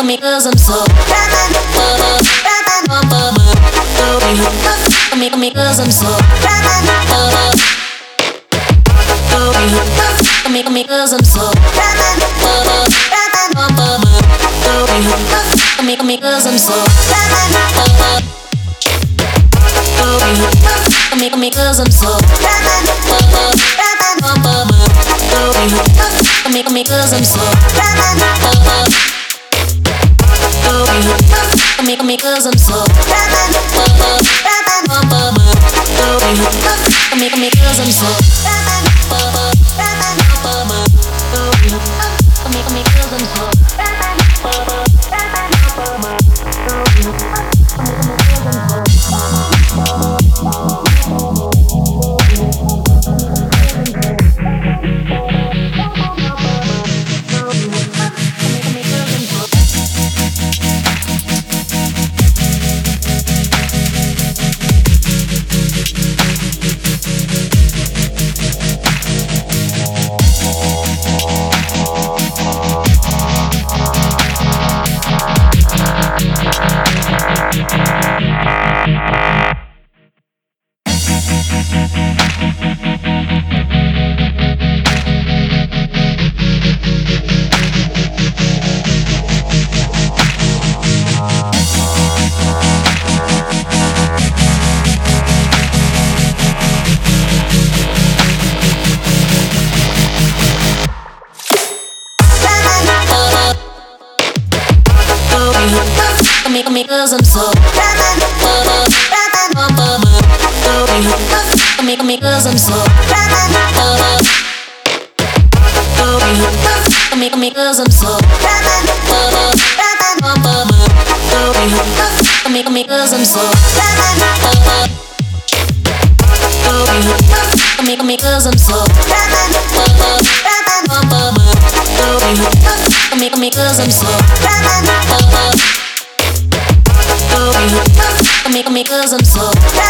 cause I'm so me, cause I'm so cause I'm so cause I'm so cause I'm so me, me, cause I'm so cause I'm so me, me, cause I'm so cause I'm so cause I'm so cause I'm so me, cause I'm so